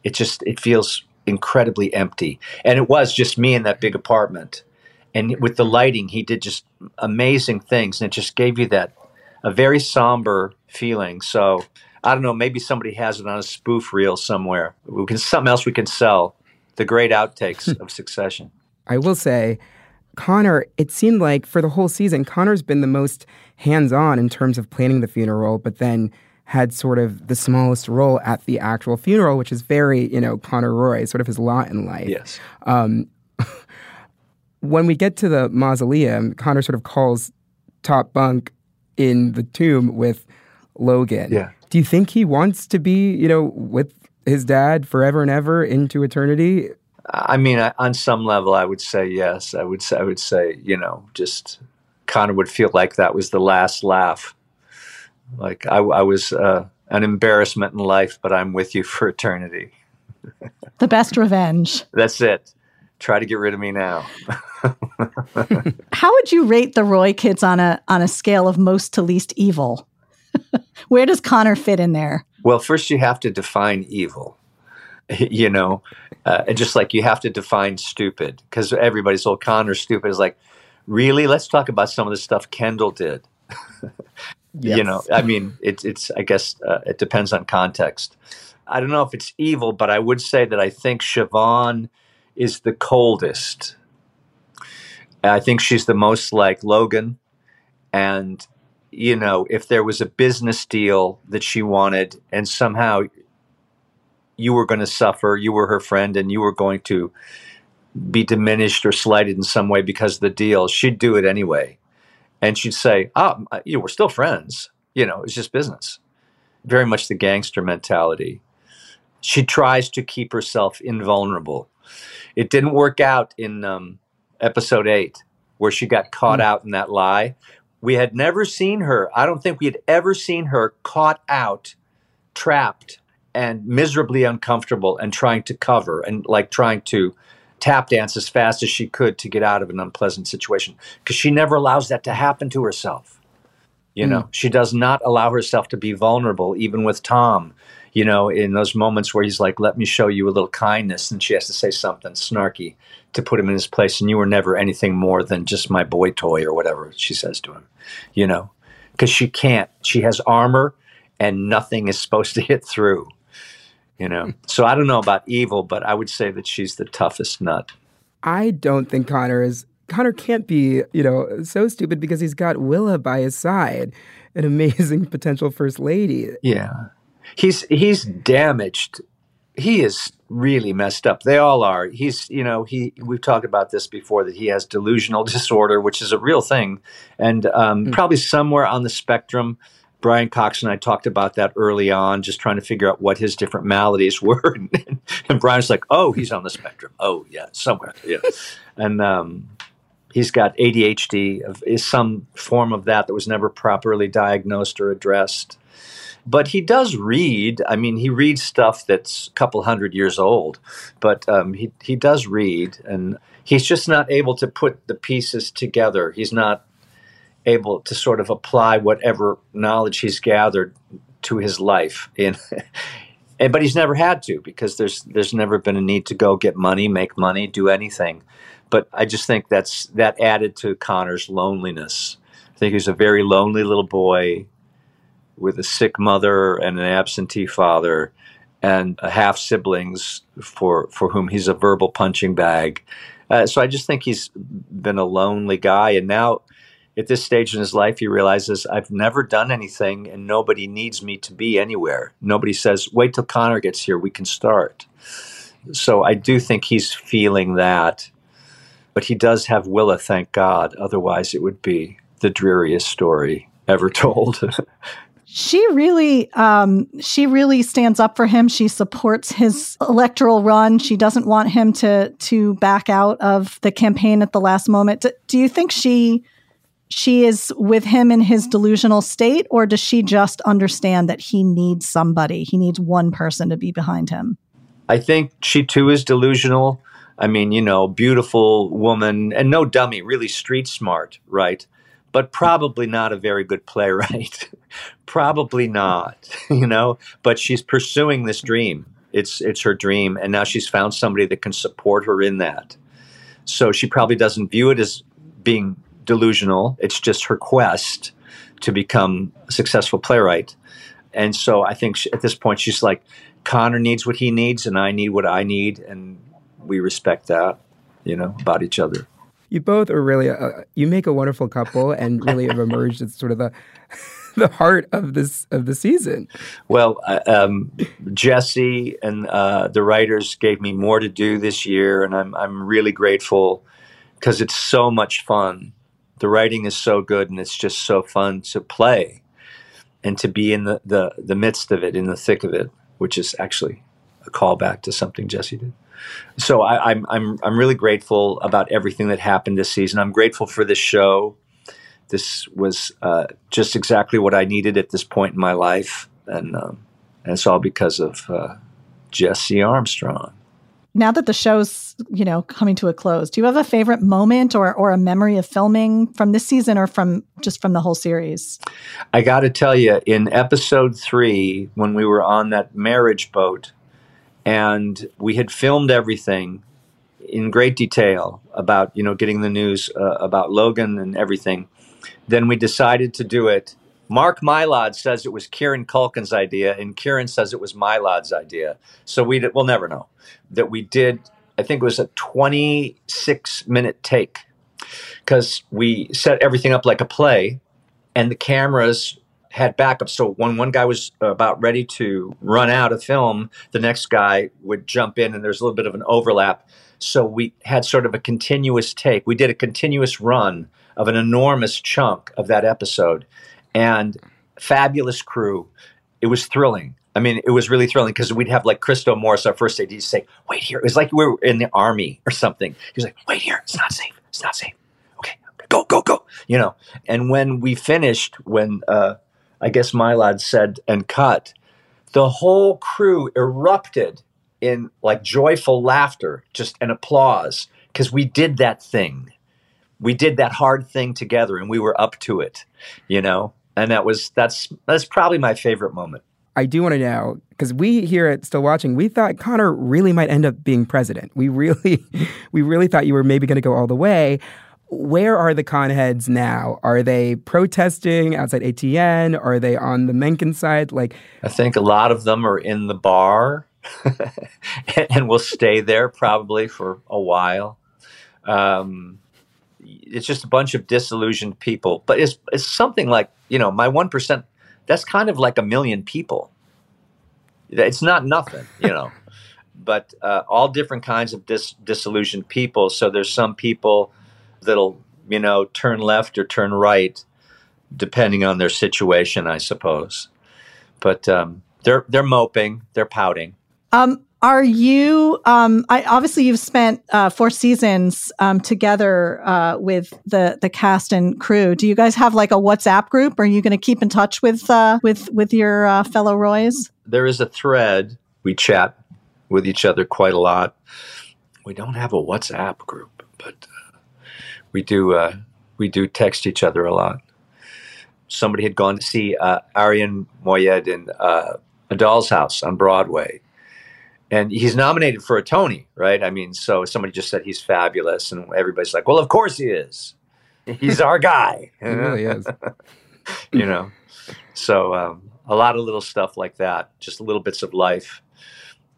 N: It just, it feels incredibly empty. And it was just me in that big apartment. And with the lighting, he did just amazing things. And it just gave you that, a very somber feeling. So I don't know, maybe somebody has it on a spoof reel somewhere. We can, something else we can sell. The great outtakes of Succession.
C: I will say, Connor, it seemed like for the whole season, Connor's been the most hands on in terms of planning the funeral, but then had sort of the smallest role at the actual funeral, which is very, you know, Connor Roy, sort of his lot in life.
N: Yes.
C: Um, when we get to the mausoleum, Connor sort of calls top bunk in the tomb with Logan.
N: Yeah.
C: Do you think he wants to be, you know, with his dad forever and ever into eternity?
N: I mean, I, on some level, I would say yes. I would say, I would say, you know, just Connor would feel like that was the last laugh. Like I, I was uh, an embarrassment in life, but I'm with you for eternity.
B: The best revenge.
N: That's it. Try to get rid of me now.
B: How would you rate the Roy kids on a on a scale of most to least evil? Where does Connor fit in there?
N: Well, first you have to define evil. You know, uh, and just like you have to define stupid, because everybody's old Connor's stupid is like, really? Let's talk about some of the stuff Kendall did. You know, I mean, it's it's. I guess uh, it depends on context. I don't know if it's evil, but I would say that I think Siobhan is the coldest. I think she's the most like Logan, and you know, if there was a business deal that she wanted, and somehow you were going to suffer, you were her friend, and you were going to be diminished or slighted in some way because of the deal, she'd do it anyway. And she'd say, "Oh, you know, we're still friends. You know, it's just business." Very much the gangster mentality. She tries to keep herself invulnerable. It didn't work out in um, episode eight, where she got caught hmm. out in that lie. We had never seen her. I don't think we had ever seen her caught out, trapped, and miserably uncomfortable, and trying to cover and like trying to tap dance as fast as she could to get out of an unpleasant situation because she never allows that to happen to herself. You know,
C: Mm.
N: she does not allow herself to be vulnerable, even with Tom. You know, in those moments where he's like, "Let me show you a little kindness," and she has to say something snarky to put him in his place. And you were never anything more than just my boy toy or whatever she says to him. You know, because she can't. She has armor, and nothing is supposed to hit through. You know, so I don't know about evil, but I would say that she's the toughest nut.
C: I don't think Connor is. Connor can't be, you know, so stupid because he's got Willa by his side, an amazing potential first lady.
N: Yeah. He's he's damaged. He is really messed up. They all are. He's, you know, he we've talked about this before that he has delusional disorder, which is a real thing, and um, probably somewhere on the spectrum. Brian Cox and I talked about that early on, just trying to figure out what his different maladies were. and Brian's like, "Oh, he's on the spectrum. Oh, yeah, somewhere, yeah." and um, he's got ADHD, of, is some form of that that was never properly diagnosed or addressed but he does read. I mean, he reads stuff that's a couple hundred years old, but um, he he does read, and he's just not able to put the pieces together. He's not able to sort of apply whatever knowledge he's gathered to his life in. And, but he's never had to because there's there's never been a need to go get money, make money, do anything. But I just think that's that added to Connor's loneliness. I think he's a very lonely little boy with a sick mother and an absentee father and half siblings for for whom he's a verbal punching bag. Uh, so I just think he's been a lonely guy, and now at this stage in his life, he realizes I've never done anything, and nobody needs me to be anywhere. Nobody says, "Wait till Connor gets here, we can start." So I do think he's feeling that, but he does have Willa, thank God. Otherwise, it would be the dreariest story ever told.
B: She really, um, she really stands up for him. She supports his electoral run. She doesn't want him to to back out of the campaign at the last moment. Do, do you think she she is with him in his delusional state, or does she just understand that he needs somebody? He needs one person to be behind him.
N: I think she too is delusional. I mean, you know, beautiful woman and no dummy, really street smart, right? But probably not a very good playwright. probably not, you know, but she's pursuing this dream. It's it's her dream and now she's found somebody that can support her in that. So she probably doesn't view it as being delusional. It's just her quest to become a successful playwright. And so I think she, at this point she's like Connor needs what he needs and I need what I need and we respect that, you know, about each other.
C: You both are really, uh, you make a wonderful couple and really have emerged as sort of the, the heart of this, of the season.
N: Well, uh, um, Jesse and uh, the writers gave me more to do this year, and I'm I'm really grateful because it's so much fun. The writing is so good, and it's just so fun to play and to be in the, the, the midst of it, in the thick of it, which is actually a callback to something Jesse did. So I, I'm I'm I'm really grateful about everything that happened this season. I'm grateful for this show. This was uh, just exactly what I needed at this point in my life, and um, and it's all because of uh, Jesse Armstrong.
B: Now that the show's, you know, coming to a close, do you have a favorite moment or or a memory of filming from this season or from just from the whole series?
N: I got to tell you, in episode three, when we were on that marriage boat, and we had filmed everything in great detail about you know getting the news uh, about Logan and everything. Then we decided to do it. Mark Mylod says it was Kieran Culkin's idea, and Kieran says it was Mylod's idea. So we we'll never know that we did. I think it was a 26 minute take because we set everything up like a play, and the cameras had backup. So when one guy was about ready to run out of film, the next guy would jump in, and there's a little bit of an overlap. So we had sort of a continuous take. We did a continuous run of an enormous chunk of that episode, and fabulous crew. It was thrilling. I mean, it was really thrilling because we'd have like Christo Morris, our first AD, say, "Wait here." It was like we were in the army or something. He was like, "Wait here. It's not safe. It's not safe. Okay, go, go, go." You know. And when we finished, when uh, I guess Mylod said and cut, the whole crew erupted in like joyful laughter, just an applause, because we did that thing. We did that hard thing together and we were up to it, you know? And that was that's that's probably my favorite moment.
C: I do want to know because we here at Still Watching, we thought Connor really might end up being president. We really, we really thought you were maybe going to go all the way. Where are the con heads now? Are they protesting outside ATN? Are they on the Mencken side? Like,
N: I think a lot of them are in the bar and will stay there probably for a while. Um, it's just a bunch of disillusioned people, but it's it's something like you know my one percent. That's kind of like a million people. It's not nothing, you know, but uh, all different kinds of dis- disillusioned people. So there's some people that'll you know turn left or turn right depending on their situation i suppose but um, they're they're moping they're pouting
B: Um, are you? Um, I obviously you've spent uh, four seasons um, together uh, with the the cast and crew. Do you guys have like a WhatsApp group? Are you going to keep in touch with uh, with with your uh, fellow Roys?
N: there is a thread we chat with each other quite a lot we don't have a whatsapp group but uh, we do uh, we do text each other a lot somebody had gone to see Arian Moayed in A Doll's House on Broadway. And he's nominated for a Tony, right? I mean, so somebody just said he's fabulous, and everybody's like, "Well, of course he is. He's our guy."
C: He really is.
N: you know. So um, a lot of little stuff like that, just little bits of life,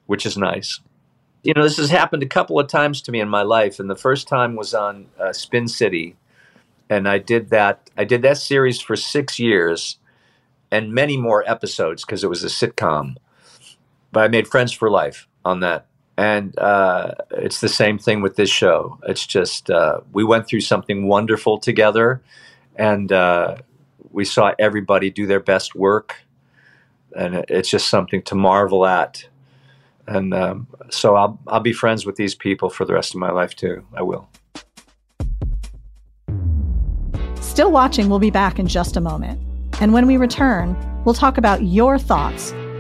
N: which is nice. You know, this has happened a couple of times to me in my life, and the first time was on uh, Spin City, and I did that. I did that series for six years, and many more episodes because it was a sitcom. But I made friends for life on that, and uh, it's the same thing with this show. It's just uh, we went through something wonderful together, and uh, we saw everybody do their best work, and it's just something to marvel at. And um, so I'll I'll be friends with these people for the rest of my life too. I will.
B: Still watching. We'll be back in just a moment, and when we return, we'll talk about your thoughts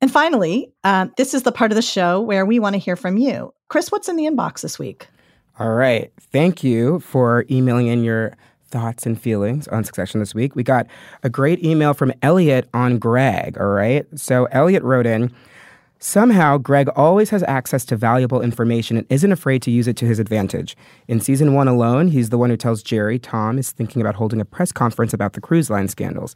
B: And finally, uh, this is the part of the show where we want to hear from you. Chris, what's in the inbox this week?
C: All right. Thank you for emailing in your thoughts and feelings on Succession this week. We got a great email from Elliot on Greg. All right. So Elliot wrote in Somehow, Greg always has access to valuable information and isn't afraid to use it to his advantage. In season one alone, he's the one who tells Gerri Tom is thinking about holding a press conference about the cruise line scandals.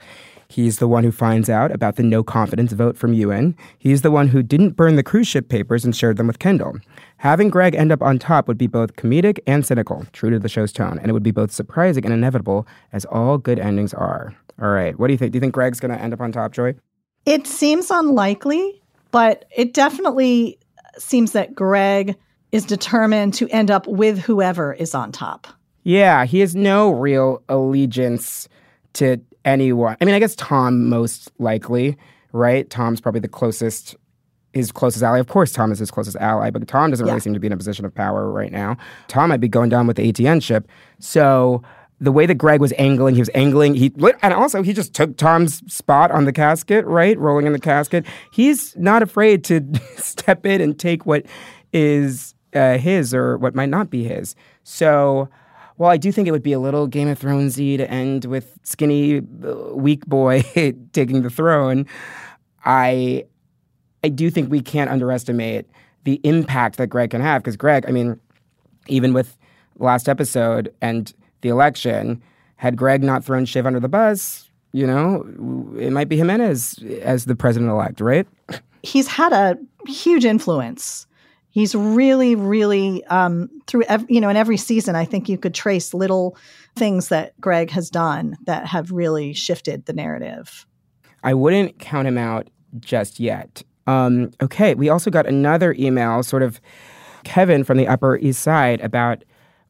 C: He's the one who finds out about the no confidence vote from Ewan. He's the one who didn't burn the cruise ship papers and shared them with Kendall. Having Greg end up on top would be both comedic and cynical, true to the show's tone, and it would be both surprising and inevitable, as all good endings are. All right, what do you think? Do you think Greg's going to end up on top, Joy?
B: It seems unlikely, but it definitely seems that Greg is determined to end up with whoever is on top.
C: Yeah, he has no real allegiance to anyone. I mean, I guess Tom most likely, right? Tom's probably the closest his closest ally. Of course, Tom is his closest ally, but Tom doesn't really seem to be in a position of power right now. Tom might be going down with the ATN ship. So the way that Greg was angling, he was angling. He and also he just took Tom's spot on the casket, right, rolling in the casket. He's not afraid to step in and take what is uh, his or what might not be his. So. Well, I do think it would be a little Game of Thronesy to end with skinny, uh, weak boy taking the throne. I I do think we can't underestimate the impact that Greg can have because Greg, I mean, even with last episode and the election, had Greg not thrown Shiv under the bus, you know, it might be Jimenez as the president elect, right?
B: He's had a huge influence. He's really, really um, through ev- you know in every season. I think you could trace little things that Greg has done that have really shifted the narrative.
C: I wouldn't count him out just yet. Um, okay, we also got another email, sort of Kevin from the Upper East Side, about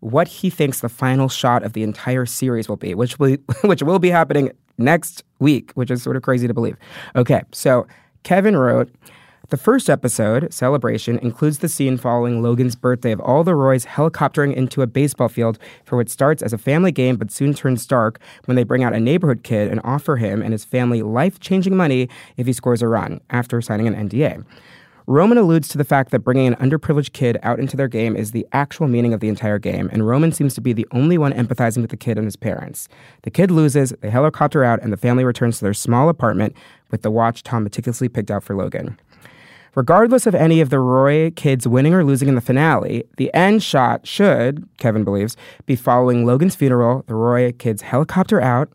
C: what he thinks the final shot of the entire series will be, which will which will be happening next week, which is sort of crazy to believe. Okay, so Kevin wrote. The first episode, Celebration, includes the scene following Logan's birthday of all the Roys helicoptering into a baseball field for what starts as a family game but soon turns dark when they bring out a neighborhood kid and offer him and his family life changing money if he scores a run after signing an NDA. Roman alludes to the fact that bringing an underprivileged kid out into their game is the actual meaning of the entire game, and Roman seems to be the only one empathizing with the kid and his parents. The kid loses, they helicopter out, and the family returns to their small apartment with the watch Tom meticulously picked out for Logan. Regardless of any of the Roy kids winning or losing in the finale, the end shot should, Kevin believes, be following Logan's funeral. The Roy kids helicopter out.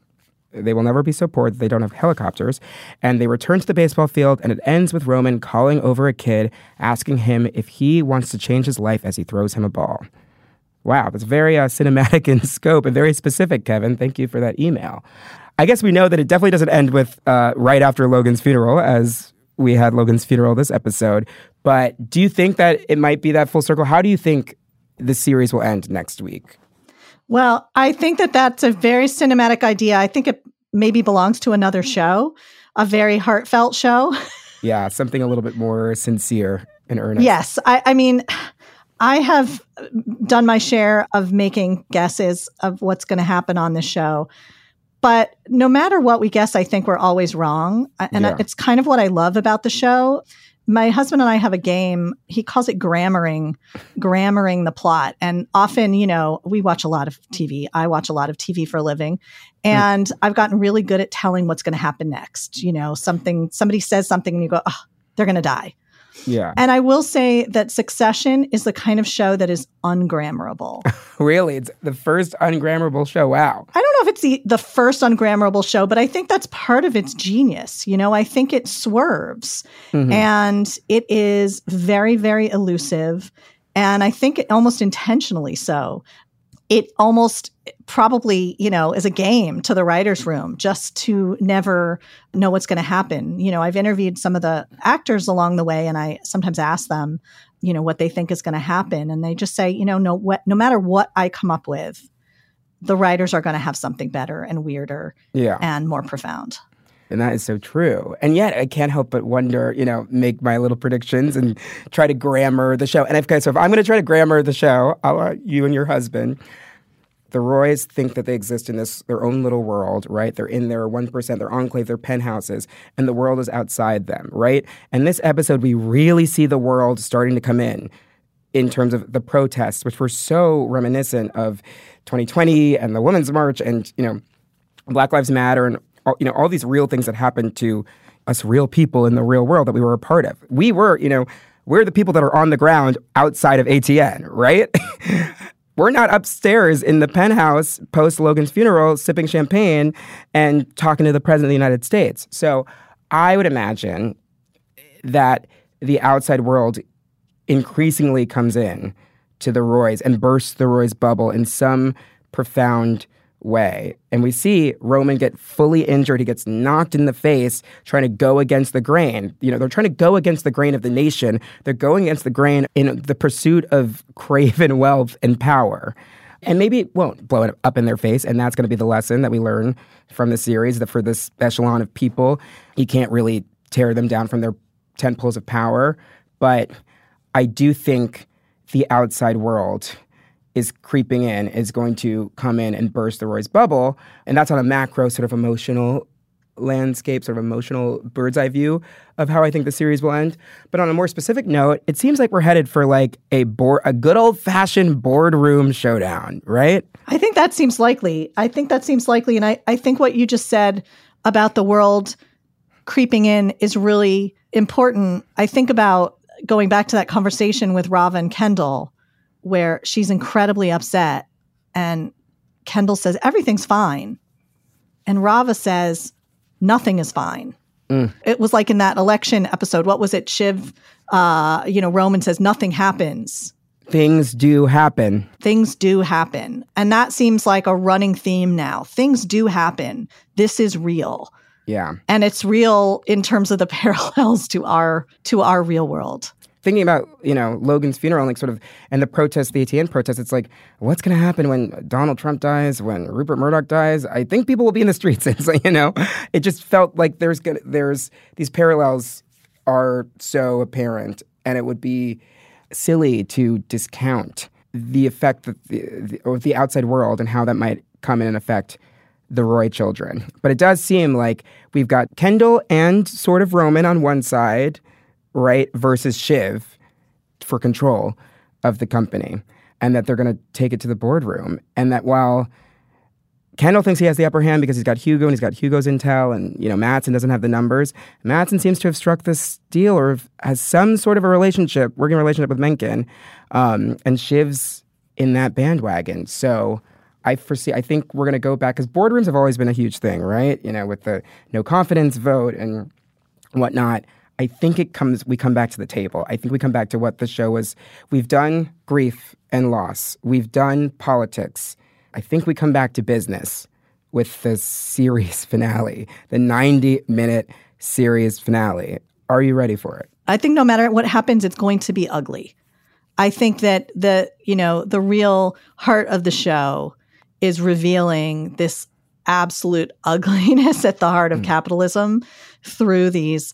C: They will never be so poor that they don't have helicopters. And they return to the baseball field, and it ends with Roman calling over a kid, asking him if he wants to change his life as he throws him a ball. Wow, that's very uh, cinematic in scope and very specific, Kevin. Thank you for that email. I guess we know that it definitely doesn't end with uh, right after Logan's funeral, as we had Logan's funeral this episode. But do you think that it might be that full circle? How do you think the series will end next week?
B: Well, I think that that's a very cinematic idea. I think it maybe belongs to another mm. show, a very heartfelt show.
C: Yeah, something a little bit more sincere and earnest.
B: Yes, I, I mean, I have uh, done my share of making guesses of what's going to happen on the show. But no matter what we guess, I think we're always wrong. Uh, and uh,
P: Yeah.
B: it's kind of what I love about the show. My husband and I have a game. He calls it grammaring, grammaring the plot. And often, you know, we watch a lot of TV. I watch a lot of TV for a living. Hmm. And I've gotten really good at telling what's going to happen next. You know, something, somebody says something and you go, oh, they're going to die.
C: Yeah.
B: And I will say that Succession is the kind of show that is ungrammarable.
C: really? It's the first ungrammarable show. Wow.
B: I don't know if it's the, the first ungrammarable show, but I think that's part of its genius. You know, I think it swerves
P: Mhm.
B: and it is very, very elusive. And I think almost intentionally so. It almost probably, you know, is a game to the writer's room just to never know what's going to happen. You know, I've interviewed some of the actors along the way and I sometimes ask them, you know, what they think is going to happen. And they just say, you know, no, what, no matter what I come up with, the writers are going to have something better and weirder
C: Yeah.
B: and more profound.
C: And that is so true. And yet, I can't help but wonder, you know, make my little predictions and try to grammar the show. And if, okay, so if I'm going to try to grammar the show, I'll you and your husband. The Roys think that they exist in this their own little world, right? They're in their one percent, their enclave, their penthouses, and the world is outside them, right? And this episode, we really see the world starting to come in in terms of the protests, which were so reminiscent of 2020 and the Women's March and you know Black Lives Matter and all, you know all these real things that happened to us real people in the real world that we were a part of. We were, you know, we're the people that are on the ground outside of ATN, right? we're not upstairs in the penthouse post Logan's funeral sipping champagne and talking to the president of the United States. So I would imagine that the outside world increasingly comes in to the Roys and bursts the Roy's bubble in some profound way. And we see Roman get fully injured. He gets knocked in the face trying to go against the grain. You know, they're trying to go against the grain of the nation. They're going against the grain in the pursuit of craven wealth and power. And maybe it won't blow it up in their face. And that's going to be the lesson that we learn from the series that for this echelon of people, you can't really tear them down from their tent poles of power. But I do think the outside world is creeping in, is going to come in and burst the Roy's bubble. And that's on a macro sort of emotional landscape, sort of emotional bird's eye view of how I think the series will end. But on a more specific note, it seems like we're headed for like a board, a good old fashioned boardroom showdown, right?
B: I think that seems likely. I think that seems likely. And I, I think what you just said about the world creeping in is really important. I think about going back to that conversation with and Kendall, where she's incredibly upset, and Kendall says, Everything's fine. And Rava says, Nothing is fine.
C: Mm.
B: It was like in that election episode. What was it? Shiv, uh, you know, Roman says, Nothing happens.
C: Things do happen.
B: Things do happen. And that seems like a running theme now. Things do happen. This is real.
C: Yeah.
B: And it's real in terms of the parallels to our to our real world
C: thinking about you know Logan's funeral, like sort of, and the protest, the ATN protest. It's like, what's going to happen when Donald Trump dies, when Rupert Murdoch dies? I think people will be in the streets. It's like you know, it just felt like there's gonna, there's these parallels are so apparent, and it would be silly to discount the effect that the, the, or the outside world and how that might come in and affect the Roy children. But it does seem like we've got Kendall and sort of Roman on one side right, versus Shiv for control of the company, and that they're going to take it to the boardroom, and that while Kendall thinks he has the upper hand because he's got Hugo and he's got Hugo's intel, and you know Matsson doesn't have the numbers. Matsson seems to have struck this deal or has some sort of a relationship, working relationship with Mencken, um, and Shiv's in that bandwagon. So I foresee. I think we're going to go back because boardrooms have always been a huge thing, right? You know, with the no confidence vote and whatnot. I think it comes we come back to the table. I think we come back to what the show was. We've done grief and loss. We've done politics. I think we come back to business with the series finale, the 90 minute series finale. Are you ready for it?
B: I think no matter what happens, it's going to be ugly. I think that the, you know, the real heart of the show is revealing this absolute ugliness at the heart of mm. capitalism through these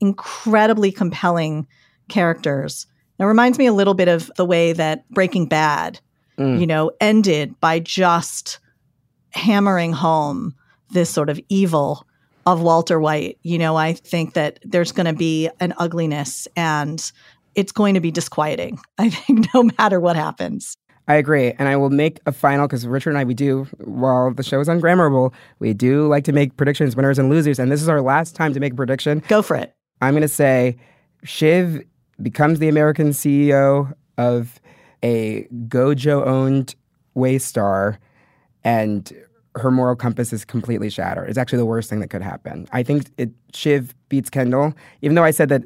B: incredibly compelling characters. It reminds me a little bit of the way that Breaking Bad, mm. you know, ended by just hammering home this sort of evil of Walter White. You know, I think that there's going to be an ugliness and it's going to be disquieting. I think no matter what happens.
C: I agree. And I will make a final because Richard and I, we do, while the show is ungrammable, we do like to make predictions, winners and losers. And this is our last time to make a prediction.
B: Go for it.
C: I'm going to say Shiv becomes the American CEO of a Gojo owned Waystar and her moral compass is completely shattered. It's actually the worst thing that could happen. I think it, Shiv beats Kendall, even though I said that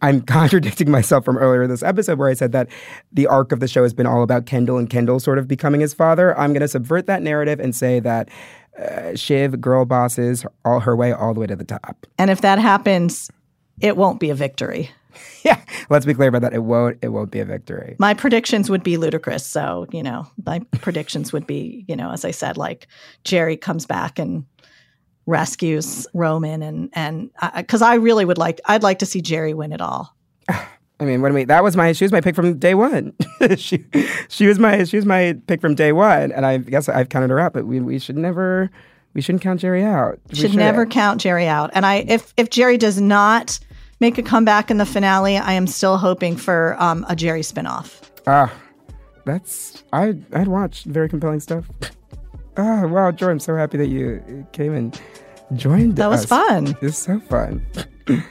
C: I'm contradicting myself from earlier in this episode where I said that the arc of the show has been all about Kendall and Kendall sort of becoming his father. I'm going to subvert that narrative and say that uh, Shiv girl bosses all her way all the way to the top.
B: And if that happens, it won't be a victory.
C: yeah, let's be clear about that. It won't. It won't be a victory.
B: My predictions would be ludicrous. So you know, my predictions would be, you know, as I said, like Gerri comes back and rescues Roman, and and because I, I really would like, I'd like to see Gerri win it all.
C: I mean, what I mean, that was my she was my pick from day one. she she was my she was my pick from day one, and I guess I've counted her out. But we we should never we shouldn't count Gerri out.
B: We should, should never count Gerri out. And I if if Gerri does not make a comeback in the finale. I am still hoping for um, a Gerri spinoff.
C: Ah, that's I I'd watch very compelling stuff. Ah, wow, Joy, I'm so happy that you came and joined us.
B: That was fun.
C: It was so fun.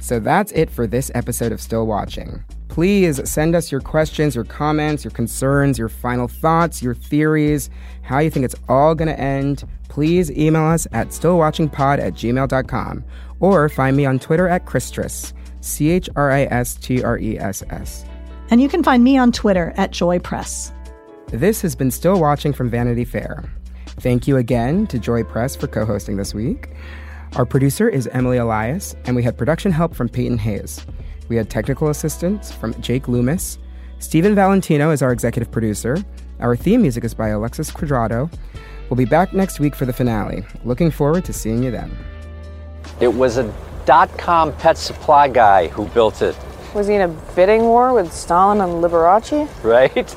C: so that's it for this episode of Still Watching. Please send us your questions, your comments, your concerns, your final thoughts, your theories, how you think it's all going to end. Please email us at stillwatchingpod at gmail.com or find me on Twitter at Christress, C H R I S T R E S S.
B: And you can find me on Twitter at Joy Press.
C: This has been Still Watching from Vanity Fair. Thank you again to Joy Press for co hosting this week. Our producer is Emily Elias, and we had production help from Peyton Hayes. We had technical assistance from Jake Loomis. Stephen Valentino is our executive producer. Our theme music is by Alexis Quadrado. We'll be back next week for the finale. Looking forward to seeing you then.
P: It was a dot com pet supply guy who built it,
Q: Was he in a bidding war with Stalin and Liberace?
P: right?